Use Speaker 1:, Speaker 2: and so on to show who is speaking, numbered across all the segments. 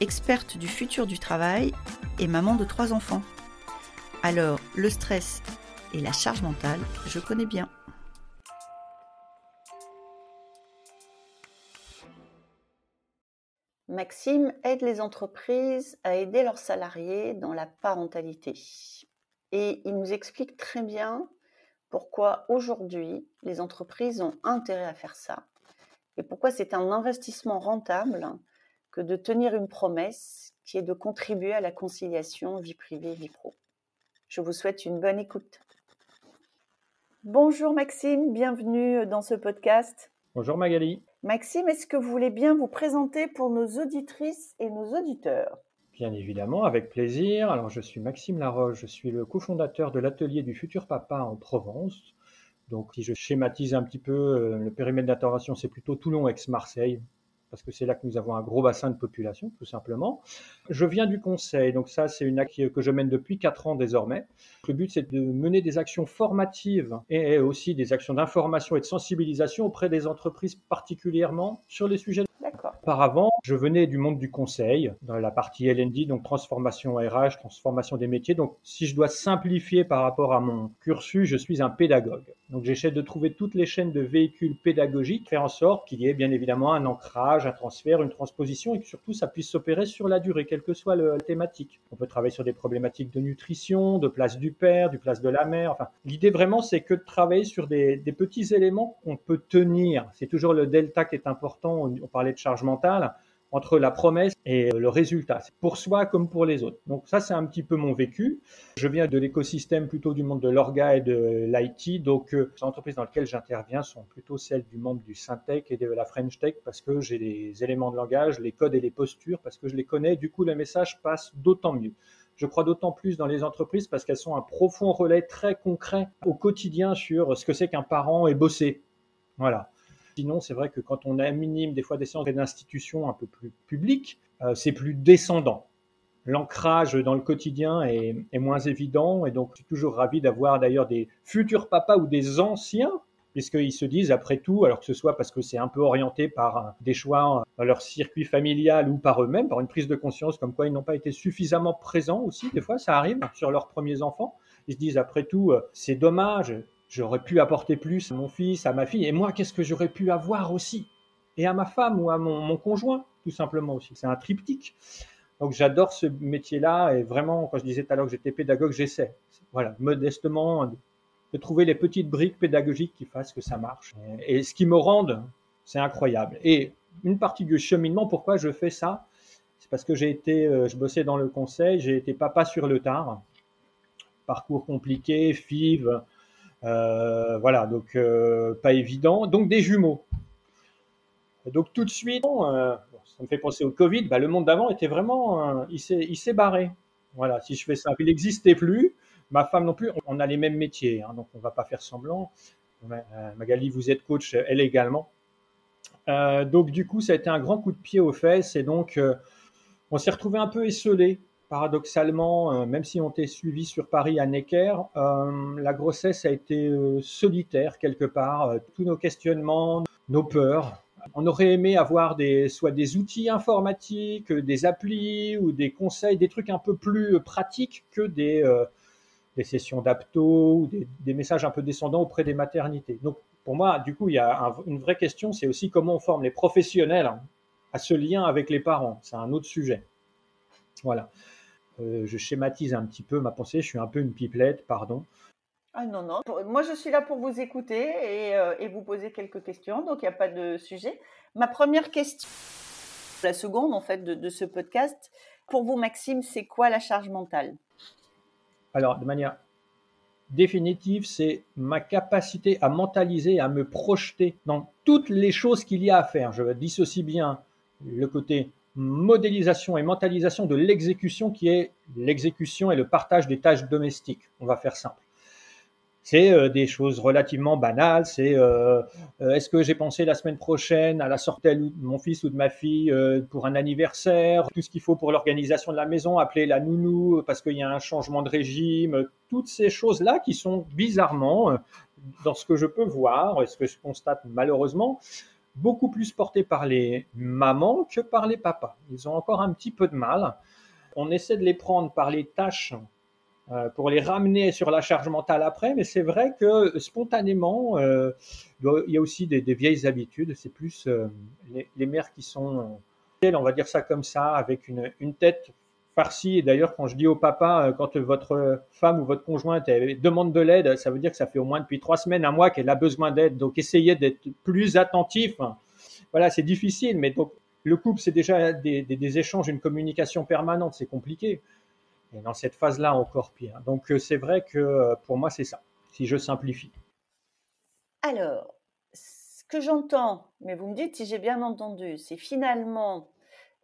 Speaker 1: experte du futur du travail et maman de trois enfants. Alors, le stress et la charge mentale, je connais bien. Maxime aide les entreprises à aider leurs salariés dans la parentalité. Et il nous explique très bien pourquoi aujourd'hui les entreprises ont intérêt à faire ça et pourquoi c'est un investissement rentable que de tenir une promesse qui est de contribuer à la conciliation vie privée-vie pro. Je vous souhaite une bonne écoute. Bonjour Maxime, bienvenue dans ce podcast.
Speaker 2: Bonjour Magali.
Speaker 1: Maxime, est-ce que vous voulez bien vous présenter pour nos auditrices et nos auditeurs?
Speaker 2: Bien évidemment, avec plaisir. Alors, je suis Maxime Laroche, je suis le cofondateur de l'atelier du futur papa en Provence. Donc, si je schématise un petit peu, euh, le périmètre d'intervention, c'est plutôt Toulon-Aix-Marseille, parce que c'est là que nous avons un gros bassin de population, tout simplement. Je viens du conseil, donc ça, c'est une action que je mène depuis quatre ans désormais. Le but, c'est de mener des actions formatives et aussi des actions d'information et de sensibilisation auprès des entreprises, particulièrement sur les sujets Auparavant, je venais du monde du conseil, dans la partie LND, donc transformation RH, transformation des métiers. Donc, si je dois simplifier par rapport à mon cursus, je suis un pédagogue. Donc, j'essaie de trouver toutes les chaînes de véhicules pédagogiques, faire en sorte qu'il y ait bien évidemment un ancrage, un transfert, une transposition et que surtout ça puisse s'opérer sur la durée, quelle que soit la thématique. On peut travailler sur des problématiques de nutrition, de place du père, du place de la mère. Enfin, l'idée vraiment, c'est que de travailler sur des, petits éléments qu'on peut tenir. C'est toujours le delta qui est important. On parlait de charge entre la promesse et le résultat, pour soi comme pour les autres. Donc ça, c'est un petit peu mon vécu. Je viens de l'écosystème plutôt du monde de l'orga et de l'IT, donc euh, les entreprises dans lesquelles j'interviens sont plutôt celles du monde du Syntech et de la French Tech parce que j'ai les éléments de langage, les codes et les postures, parce que je les connais, du coup le message passe d'autant mieux. Je crois d'autant plus dans les entreprises parce qu'elles sont un profond relais très concret au quotidien sur ce que c'est qu'un parent et bosser. Voilà. Sinon, c'est vrai que quand on a minime des fois des centres d'institutions un peu plus publiques, euh, c'est plus descendant. L'ancrage dans le quotidien est, moins évident et donc je suis toujours ravi d'avoir d'ailleurs des futurs papas ou des anciens puisqu'ils se disent après tout, alors que ce soit parce que c'est un peu orienté par des choix dans leur circuit familial ou par eux-mêmes, par une prise de conscience comme quoi ils n'ont pas été suffisamment présents aussi, des fois ça arrive sur leurs premiers enfants, ils se disent après tout, euh, c'est dommage, J'aurais pu apporter plus à mon fils, à ma fille, et moi, qu'est-ce que j'aurais pu avoir aussi? Et à ma femme ou à mon, conjoint, tout simplement aussi. C'est un triptyque. Donc j'adore ce métier-là, et vraiment, quand je disais tout à l'heure que j'étais pédagogue, j'essaie, voilà, modestement, de trouver les petites briques pédagogiques qui fassent que ça marche. Et ce qui me rende, c'est incroyable. Et une partie du cheminement, pourquoi je fais ça? C'est parce que j'ai été, euh, je bossais dans le conseil, j'ai été papa sur le tard, parcours compliqué, FIV, voilà, donc euh, pas évident. Donc des jumeaux. Donc tout de suite, euh, ça me fait penser au Covid, bah, le monde d'avant était vraiment, il s'est barré. Voilà, si je fais ça, il n'existait plus. Ma femme non plus, on a les mêmes métiers, hein, donc on va pas faire semblant. Magali, vous êtes coach, elle également. donc du coup, ça a été un grand coup de pied aux fesses et donc on s'est retrouvé un peu esselé paradoxalement, euh, même si on était suivi sur Paris à Necker, euh, la grossesse a été euh, solitaire quelque part. tous nos questionnements, nos peurs. On aurait aimé avoir des, soit des outils informatiques, des applis ou des conseils, des trucs un peu plus pratiques que des, des sessions d'apto ou des, messages un peu descendants auprès des maternités. Donc, pour moi, du coup, il y a une vraie question, c'est aussi comment on forme les professionnels à ce lien avec les parents. C'est un autre sujet. Voilà. Euh, je schématise un petit peu ma pensée, je suis un peu une pipelette, pardon.
Speaker 1: Ah non, non, moi je suis là pour vous écouter et, euh, vous poser quelques questions, donc il n'y a pas de sujet. Ma première question, la seconde en fait de, ce podcast, pour vous Maxime, c'est quoi la charge mentale?
Speaker 2: Alors de manière définitive, c'est ma capacité à mentaliser, à me projeter dans toutes les choses qu'il y a à faire. Je dissocie bien le côté modélisation et mentalisation de l'exécution qui est l'exécution et le partage des tâches domestiques. On va faire simple. C'est euh, des choses relativement banales. C'est euh, euh, est-ce que j'ai pensé la semaine prochaine à la sortie de mon fils ou de ma fille pour un anniversaire, tout ce qu'il faut pour l'organisation de la maison, appeler la nounou parce qu'il y a un changement de régime, toutes ces choses-là qui sont bizarrement, dans ce que je peux voir et ce que je constate malheureusement, beaucoup plus portés par les mamans que par les papas. Ils ont encore un petit peu de mal. On essaie de les prendre par les tâches euh, pour les ramener sur la charge mentale après, mais c'est vrai que spontanément, euh, il y a aussi des, vieilles habitudes. C'est plus euh, les, mères qui sont, on va dire ça comme ça, avec une tête farcie. Et d'ailleurs, quand je dis au papa, quand votre femme ou votre conjointe demande de l'aide, ça veut dire que ça fait au moins depuis trois semaines, un mois qu'elle a besoin d'aide. Donc, essayez d'être plus attentif. Voilà, c'est difficile, mais donc le couple, c'est déjà des, des échanges, une communication permanente. C'est compliqué. Et dans cette phase-là, encore pire. Donc euh, c'est vrai que euh, pour moi, c'est ça, si je simplifie.
Speaker 1: Alors, ce que j'entends, mais vous me dites si j'ai bien entendu, c'est finalement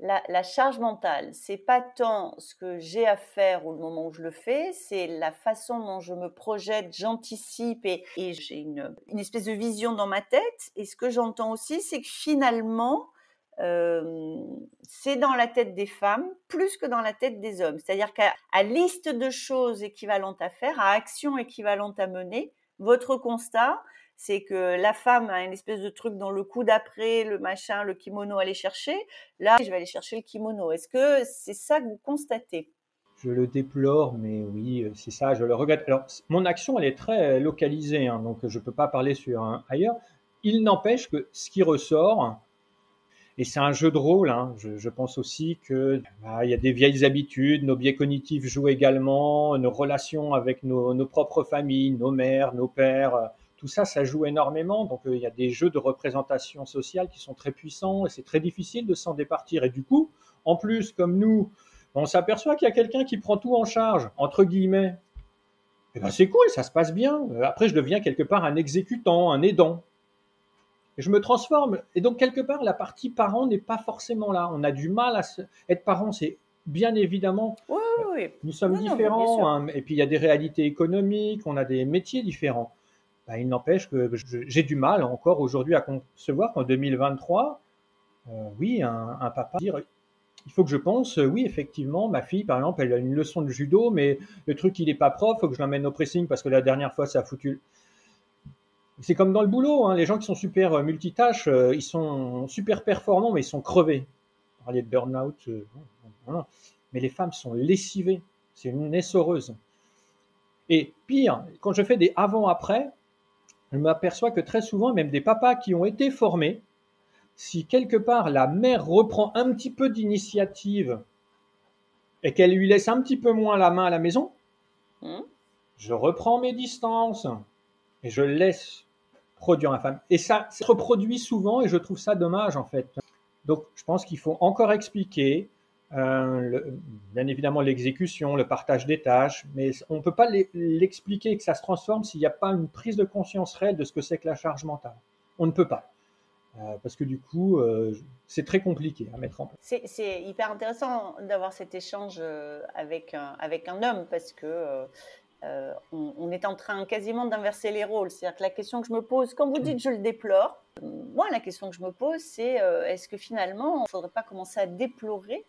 Speaker 1: la, charge mentale, c'est pas tant ce que j'ai à faire au moment où je le fais, c'est la façon dont je me projette, j'anticipe et, j'ai une, une, espèce de vision dans ma tête. Et ce que j'entends aussi, c'est que finalement, c'est dans la tête des femmes plus que dans la tête des hommes. C'est-à-dire qu'à liste de choses équivalentes à faire, à actions équivalentes à mener, votre constat, c'est que la femme a une espèce de truc dans le coup d'après, le machin, le kimono aller chercher. Là, je vais aller chercher le kimono. Est-ce que c'est ça que vous constatez?
Speaker 2: Je le déplore, mais oui, c'est ça, je le regrette. Alors, mon action, elle est très localisée, hein, donc je ne peux pas parler sur ailleurs. Il n'empêche que ce qui ressort, et c'est un jeu de rôle. Hein. Je, pense aussi que bah, y a des vieilles habitudes, nos biais cognitifs jouent également, nos relations avec nos, propres familles, nos mères, nos pères. Tout ça, ça joue énormément. Donc euh, il y a des jeux de représentation sociale qui sont très puissants et c'est très difficile de s'en départir. Et du coup, en plus, comme nous, on s'aperçoit qu'il y a quelqu'un qui prend tout en charge, entre guillemets. Et eh ben c'est cool, ça se passe bien. Euh, après, je deviens quelque part un exécutant, un aidant je me transforme. Et donc, quelque part, la partie parent n'est pas forcément là. On a du mal à être parent. C'est bien évidemment.
Speaker 1: Oui, oui.
Speaker 2: Nous sommes différents. Hein. et puis, il y a des réalités économiques, on a des métiers différents. Bah, il n'empêche que j'ai du mal encore aujourd'hui à concevoir qu'en 2023, euh, oui, un, papa dire il faut que je pense, oui, effectivement, ma fille, par exemple, elle a une leçon de judo, mais le truc, il n'est pas prof, faut que je l'emmène au pressing parce que la dernière fois, ça a foutu c'est comme dans le boulot, hein. les gens qui sont super euh, multitâches, euh, ils sont super performants, mais ils sont crevés. On parlait de burn-out, mais les femmes sont lessivées. C'est une essoreuse. Et pire, quand je fais des avant-après, je m'aperçois que très souvent, même des papas qui ont été formés, si quelque part la mère reprend un petit peu d'initiative et qu'elle lui laisse un petit peu moins la main à la maison, mmh. je reprends mes distances et je laisse produire la femme. Et ça se reproduit souvent et je trouve ça dommage en fait. Donc je pense qu'il faut encore expliquer, euh, bien évidemment l'exécution, le partage des tâches, mais on ne peut pas l'expliquer que ça se transforme s'il n'y a pas une prise de conscience réelle de ce que c'est que la charge mentale. On ne peut pas. Euh, parce que du coup, euh, c'est très compliqué à mettre en place.
Speaker 1: C'est hyper intéressant d'avoir cet échange avec un, homme parce que on, est en train quasiment d'inverser les rôles. C'est-à-dire que la question que je me pose, quand vous dites je le déplore, moi la question que je me pose, c'est est-ce que finalement, il ne faudrait pas commencer à déplorer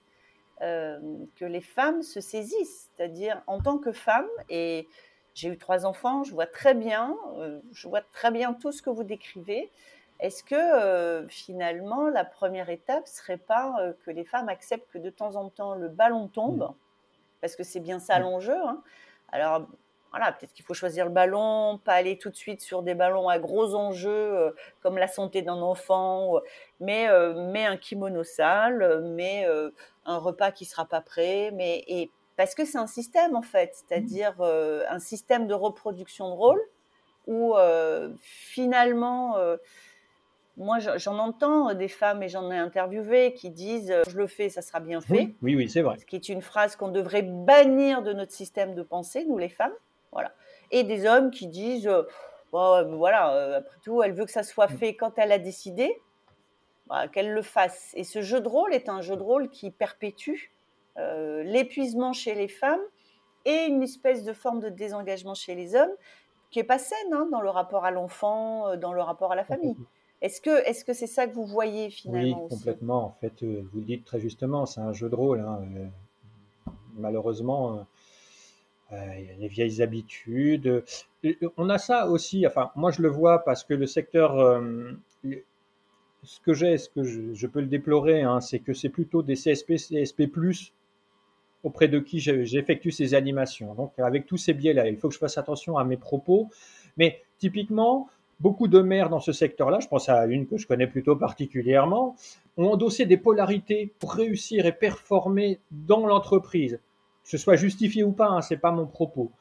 Speaker 1: euh, que les femmes se saisissent C'est-à-dire en tant que femme, et j'ai eu trois enfants, je vois très bien, je vois très bien tout ce que vous décrivez. Est-ce que finalement la première étape serait pas que les femmes acceptent que de temps en temps le ballon tombe, parce que c'est bien ça mmh. l'enjeu. Hein. Alors voilà, peut-être qu'il faut choisir le ballon, pas aller tout de suite sur des ballons à gros enjeux euh, comme la santé d'un enfant, mais, euh, mais un kimono sale, mais euh, un repas qui sera pas prêt, mais et parce que c'est un système en fait, c'est-à-dire un système de reproduction de rôle où finalement moi, j'en entends des femmes et j'en ai interviewé qui disent je le fais, ça sera bien fait.
Speaker 2: Oui, oui, c'est vrai.
Speaker 1: Ce qui est une phrase qu'on devrait bannir de notre système de pensée, nous les femmes. Voilà. Et des hommes qui disent, euh, euh, voilà, euh, après tout, elle veut que ça soit fait quand elle a décidé. Bah, qu'elles le fassent. Et ce jeu de rôle est un jeu de rôle qui perpétue euh, l'épuisement chez les femmes et une espèce de forme de désengagement chez les hommes qui est pas saine hein, dans le rapport à l'enfant, euh, dans le rapport à la famille. Est-ce que est-ce que c'est ça que vous voyez finalement
Speaker 2: Oui, complètement. En fait, euh, vous le dites très justement, c'est un jeu de rôle. Hein, malheureusement, les vieilles habitudes. On a ça aussi. Enfin, moi je le vois parce que le secteur ce que j'ai, ce que je, peux le déplorer, hein, c'est que c'est plutôt des CSP, CSP+, auprès de qui j'effectue ces animations. Donc, avec tous ces biais-là, il faut que je fasse attention à mes propos. Mais typiquement, beaucoup de maires dans ce secteur-là, je pense à une que je connais plutôt particulièrement, ont endossé des polarités pour réussir et performer dans l'entreprise. Que ce soit justifié ou pas, hein, c'est pas mon propos.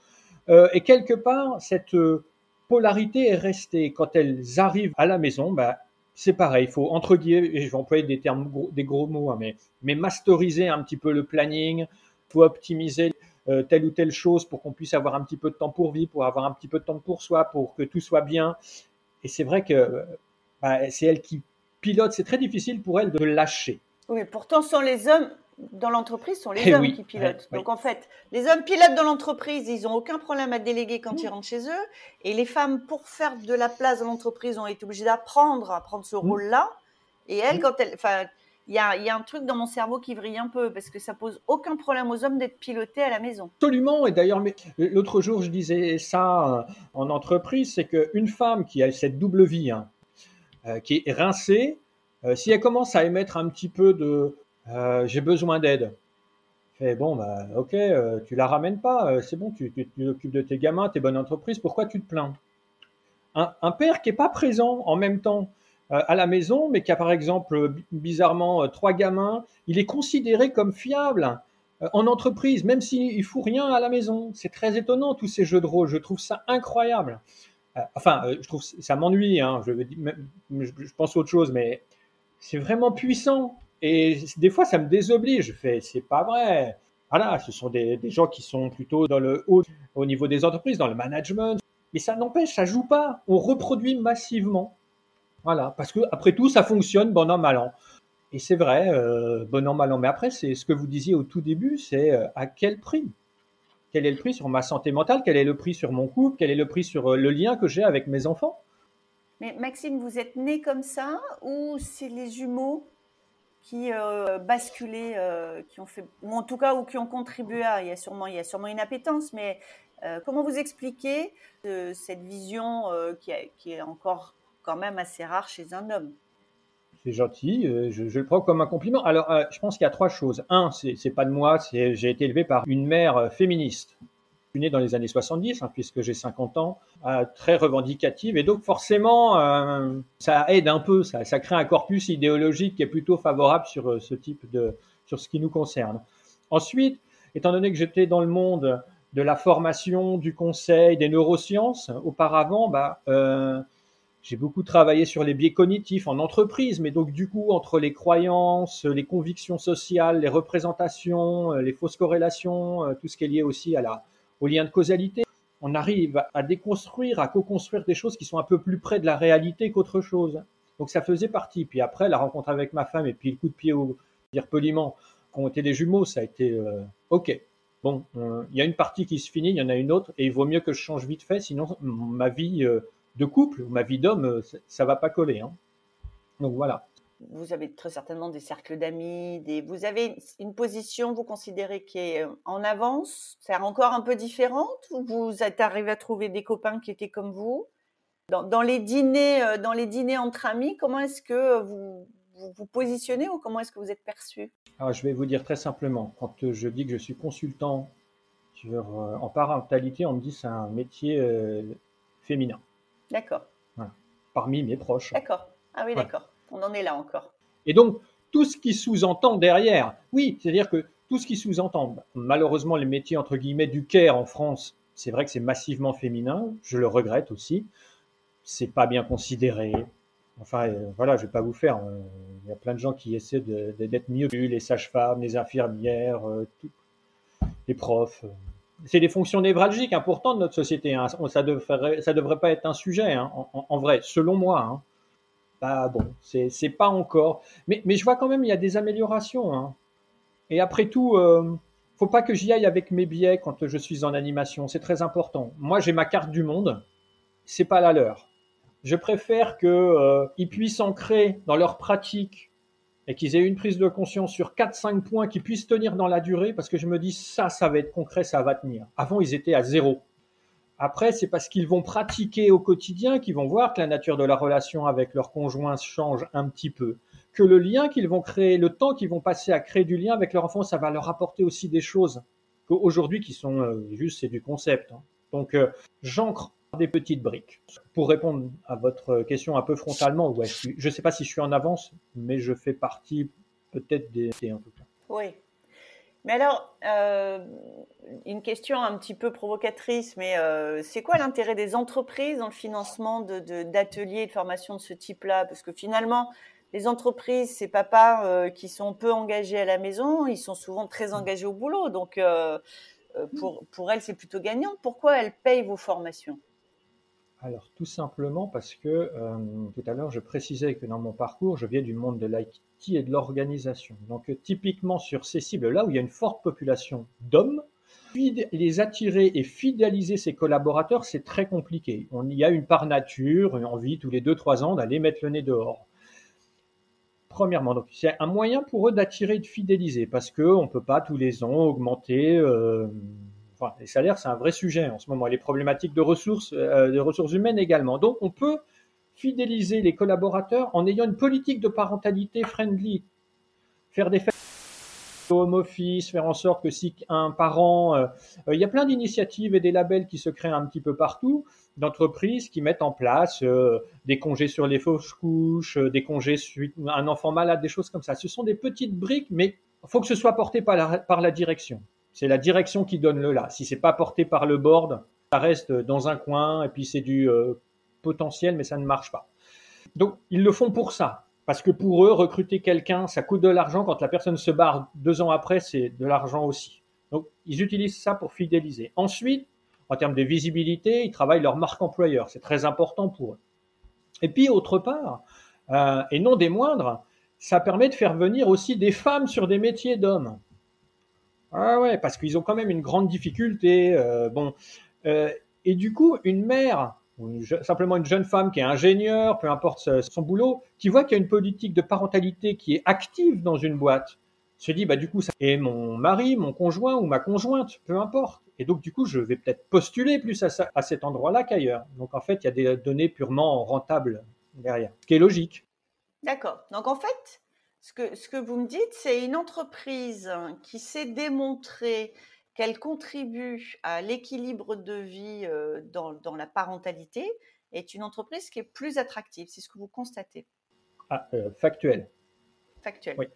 Speaker 2: Euh, et quelque part, cette euh, polarité est restée. Quand elles arrivent à la maison, bah, c'est pareil, il faut entre guillemets, et je vais employer des termes, des gros mots, hein, mais, mais masteriser un petit peu le planning, faut optimiser euh, telle ou telle chose pour qu'on puisse avoir un petit peu de temps pour vivre, pour avoir un petit peu de temps pour soi, pour que tout soit bien. Et c'est vrai que bah, c'est elle qui pilote, c'est très difficile pour elle de lâcher.
Speaker 1: Oui, pourtant, sans les hommes, dans l'entreprise sont les eh hommes qui pilotent. Donc en fait, les hommes pilotent dans l'entreprise, ils n'ont aucun problème à déléguer quand ils rentrent chez eux. Et les femmes, pour faire de la place dans l'entreprise, ont été obligées d'apprendre à prendre ce rôle-là. Et elles, quand elles, enfin, il y a, y a, un truc dans mon cerveau qui vrille un peu parce que ça pose aucun problème aux hommes d'être pilotés à la maison.
Speaker 2: Absolument. Et d'ailleurs, l'autre jour, je disais ça euh, en entreprise, c'est qu'une femme qui a cette double vie, hein, euh, qui est rincée, euh, si elle commence à émettre un petit peu de euh, j'ai besoin d'aide. Fait bon, bah, ok, euh, tu la ramènes pas, euh, c'est bon, tu, t'occupes de tes gamins, tes bonnes entreprises, pourquoi tu te plains? Un, père qui est pas présent en même temps à la maison, mais qui a par exemple bizarrement trois gamins, il est considéré comme fiable en entreprise, même s'il fout rien à la maison. C'est très étonnant tous ces jeux de rôle, je trouve ça incroyable. enfin, je trouve ça m'ennuie, hein, je pense autre chose, mais c'est vraiment puissant. Et des fois, ça me désoblige. Je fais, c'est pas vrai. Voilà, ce sont des, gens qui sont plutôt dans le haut, au niveau des entreprises, dans le management. Mais ça n'empêche, ça joue pas. On reproduit massivement. Voilà, parce que après tout, ça fonctionne bon an, mal an. Et c'est vrai, euh, bon an, mal an. Mais après, c'est ce que vous disiez au tout début, c'est euh, à quel prix? Quel est le prix sur ma santé mentale? Quel est le prix sur mon couple? Quel est le prix sur euh, le lien que j'ai avec mes enfants?
Speaker 1: Mais Maxime, vous êtes né comme ça ou c'est les jumeaux qui euh, basculé, euh, qui ont fait, ou en tout cas, ou qui ont contribué à. Il y a sûrement, il y a sûrement une appétence, mais euh, comment vous expliquez cette vision qui, est encore quand même assez rare chez un homme?
Speaker 2: C'est gentil, je, je, le prends comme un compliment. Alors, je pense qu'il y a trois choses. Un, c'est pas de moi, j'ai été élevé par une mère féministe suis né dans les années 70, hein, puisque j'ai 50 ans, euh, très revendicative. Et donc forcément, euh, ça aide un peu, ça, crée un corpus idéologique qui est plutôt favorable sur euh, ce type de, sur ce qui nous concerne. Ensuite, étant donné que j'étais dans le monde de la formation, du conseil, des neurosciences, auparavant, bah, j'ai beaucoup travaillé sur les biais cognitifs en entreprise, mais donc du coup, entre les croyances, les convictions sociales, les représentations, les fausses corrélations, tout ce qui est lié aussi à la, au lien de causalité. On arrive à déconstruire, à co-construire des choses qui sont un peu plus près de la réalité qu'autre chose. Donc ça faisait partie. Puis après, la rencontre avec ma femme et puis le coup de pied au dire poliment, ont été des jumeaux, ça a été euh, OK. Bon, euh, il y a une partie qui se finit, il y en a une autre, et il vaut mieux que je change vite fait, sinon ma vie euh, de couple, ma vie d'homme, ça va pas coller. Hein. Donc voilà
Speaker 1: vous avez très certainement des cercles d'amis, des... vous avez une position, vous considérez qui est euh, en avance, c'est encore un peu différente, ou vous êtes arrivé à trouver des copains qui étaient comme vous? Dans, les dîners, euh, dans les dîners entre amis, comment est-ce que vous, vous positionnez ou comment est-ce que vous êtes perçu?
Speaker 2: Alors, je vais vous dire très simplement, quand euh, je dis que je suis consultant en parentalité, on me dit c'est un métier féminin.
Speaker 1: D'accord.
Speaker 2: Parmi mes proches.
Speaker 1: D'accord. Ah oui, d'accord on en est là encore.
Speaker 2: Et donc, tout ce qui sous-entend derrière, oui, c'est-à-dire que tout ce qui sous-entend, malheureusement, les métiers entre guillemets du care en France, c'est vrai que c'est massivement féminin, je le regrette aussi, c'est pas bien considéré. Enfin, euh, voilà, je vais pas vous faire. Euh, il y a plein de gens qui essaient d'être mieux, les sages-femmes, les infirmières, euh, les profs. C'est des fonctions névralgiques importantes de notre société. Hein. Ça devrait, ça devrait pas être un sujet, hein, en, en, vrai, selon moi. Hein bah bon, c'est pas encore. Mais, mais je vois quand même, il y a des améliorations. Hein. Et après tout, euh, faut pas que j'y aille avec mes biais quand je suis en animation. C'est très important. Moi, j'ai ma carte du monde. C'est pas la leur. Je préfère qu'ils euh, puissent ancrer dans leur pratique et qu'ils aient une prise de conscience sur 4-5 points qui puissent tenir dans la durée parce que je me dis ça, ça va être concret, ça va tenir. Avant, ils étaient à zéro. Après, c'est parce qu'ils vont pratiquer au quotidien qu'ils vont voir que la nature de la relation avec leur conjoint change un petit peu. Que le lien qu'ils vont créer, le temps qu'ils vont passer à créer du lien avec leur enfant, ça va leur apporter aussi des choses qu'aujourd'hui qui sont euh, juste, c'est du concept. Hein. Donc, euh, j'ancre des petites briques. Pour répondre à votre question un peu frontalement, ouais, je ne sais pas si je suis en avance, mais je fais partie peut-être des.
Speaker 1: Oui, mais alors, euh, une question un petit peu provocatrice, mais euh, c'est quoi l'intérêt des entreprises dans le financement d'ateliers de, de, formation de ce type-là? Parce que finalement, les entreprises, ces papas euh, qui sont peu engagés à la maison, ils sont souvent très engagés au boulot. Donc, pour, pour elles, c'est plutôt gagnant. Pourquoi elles payent vos formations?
Speaker 2: Alors tout simplement parce que euh, tout à l'heure je précisais que dans mon parcours je viens du monde de l'IT et de l'organisation. Donc typiquement sur ces cibles là où il y a une forte population d'hommes, les attirer et fidéliser ses collaborateurs c'est très compliqué. On y a une part nature, une envie tous les 2-3 ans d'aller mettre le nez dehors. Premièrement, donc c'est un moyen pour eux d'attirer et de fidéliser parce qu'on ne peut pas tous les ans augmenter euh, les salaires, c'est un vrai sujet en ce moment. Les problématiques de ressources, euh, de ressources humaines également. Donc, on peut fidéliser les collaborateurs en ayant une politique de parentalité friendly. Faire des fêtes home office, faire en sorte que si un parent, euh, euh, il y a plein d'initiatives et des labels qui se créent un petit peu partout, d'entreprises qui mettent en place des congés sur les fausses couches, des congés suite un enfant malade, des choses comme ça. Ce sont des petites briques, mais il faut que ce soit porté par la direction. C'est la direction qui donne le là. Si c'est pas porté par le board, ça reste dans un coin et puis c'est du euh, potentiel, mais ça ne marche pas. Donc ils le font pour ça, parce que pour eux, recruter quelqu'un, ça coûte de l'argent. Quand la personne se barre deux ans après, c'est de l'argent aussi. Donc ils utilisent ça pour fidéliser. Ensuite, en termes de visibilité, ils travaillent leur marque employeur. C'est très important pour eux. Et puis autre part, euh, et non des moindres, ça permet de faire venir aussi des femmes sur des métiers d'hommes. Ah ouais, parce qu'ils ont quand même une grande difficulté. Euh, bon, euh, et du coup, une mère ou simplement une jeune femme qui est ingénieure, peu importe son boulot, qui voit qu'il y a une politique de parentalité qui est active dans une boîte, se dit bah du coup ça et mon mari, mon conjoint ou ma conjointe, peu importe. Et donc du coup, je vais peut-être postuler plus à, à cet endroit-là qu'ailleurs. Donc en fait, il y a des données purement rentables derrière, ce qui est logique.
Speaker 1: D'accord. Donc en fait, ce que, ce que vous me dites, c'est une entreprise qui s'est démontré qu'elle contribue à l'équilibre de vie euh, dans, dans, la parentalité est une entreprise qui est plus attractive. C'est ce que vous constatez.
Speaker 2: Ah, euh, factuel.
Speaker 1: Factuel. Oui.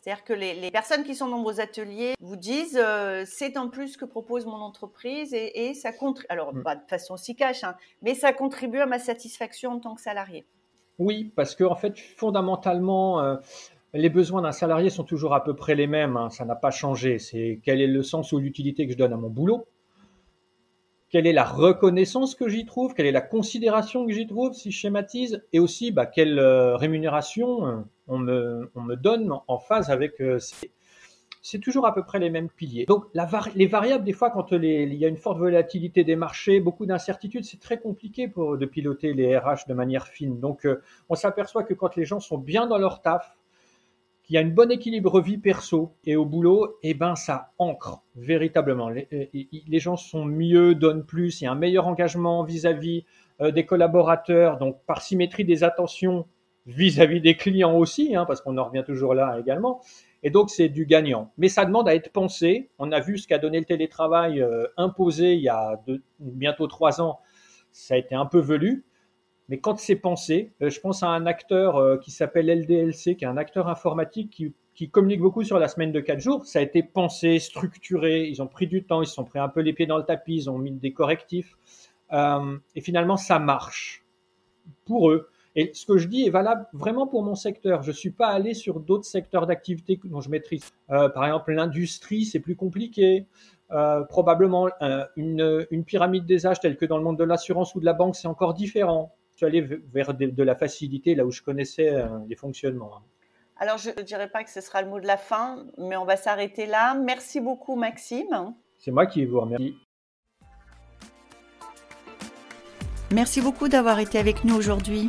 Speaker 1: C'est-à-dire que les, les, personnes qui sont dans vos ateliers vous disent euh, c'est en plus que propose mon entreprise et, et ça contribue. Alors, mm. pas de façon si cash, hein, mais ça contribue à ma satisfaction en tant que salarié.
Speaker 2: Oui, parce que en fait, fondamentalement, euh, les besoins d'un salarié sont toujours à peu près les mêmes. Hein. ça n'a pas changé. C'est quel est le sens ou l'utilité que je donne à mon boulot? Quelle est la reconnaissance que j'y trouve? Quelle est la considération que j'y trouve, si je schématise Et aussi, bah, quelle euh, rémunération euh, on, me, on, me, donne en phase avec ces, c'est toujours à peu près les mêmes piliers. Donc les variables, des fois, quand il y a une forte volatilité des marchés, beaucoup d'incertitudes, c'est très compliqué de piloter les RH de manière fine. Donc euh, on s'aperçoit que quand les gens sont bien dans leur taf, qu'il y a une bonne équilibre vie perso et au boulot, eh ben ça ancre véritablement. Les, euh, gens sont mieux, donnent plus, il y a un meilleur engagement vis-à-vis euh, des collaborateurs, donc par symétrie des attentions vis-à-vis des clients aussi, hein, parce qu'on en revient toujours là également. Et donc, c'est du gagnant. Mais ça demande à être pensé. On a vu ce qu'a donné le télétravail euh, imposé il y a bientôt trois ans. Ça a été un peu velu. Mais quand c'est pensé, euh, je pense à un acteur euh, qui s'appelle LDLC, qui est un acteur informatique qui, qui, communique beaucoup sur la semaine de quatre jours. Ça a été pensé, structuré. Ils ont pris du temps, ils se sont pris un peu les pieds dans le tapis, ils ont mis des correctifs. et finalement, ça marche pour eux. Et ce que je dis est valable vraiment pour mon secteur. Je ne suis pas allé sur d'autres secteurs d'activité dont je maîtrise. Euh, par exemple, l'industrie, c'est plus compliqué. Euh, probablement euh, une, une, pyramide des âges telle que dans le monde de l'assurance ou de la banque, c'est encore différent. plutôt aller vers de, la facilité là où je connaissais euh, les fonctionnements.
Speaker 1: Alors, je ne dirais pas que ce sera le mot de la fin, mais on va s'arrêter là. Merci beaucoup, Maxime.
Speaker 2: C'est moi qui vous remercie.
Speaker 1: Merci beaucoup d'avoir été avec nous aujourd'hui.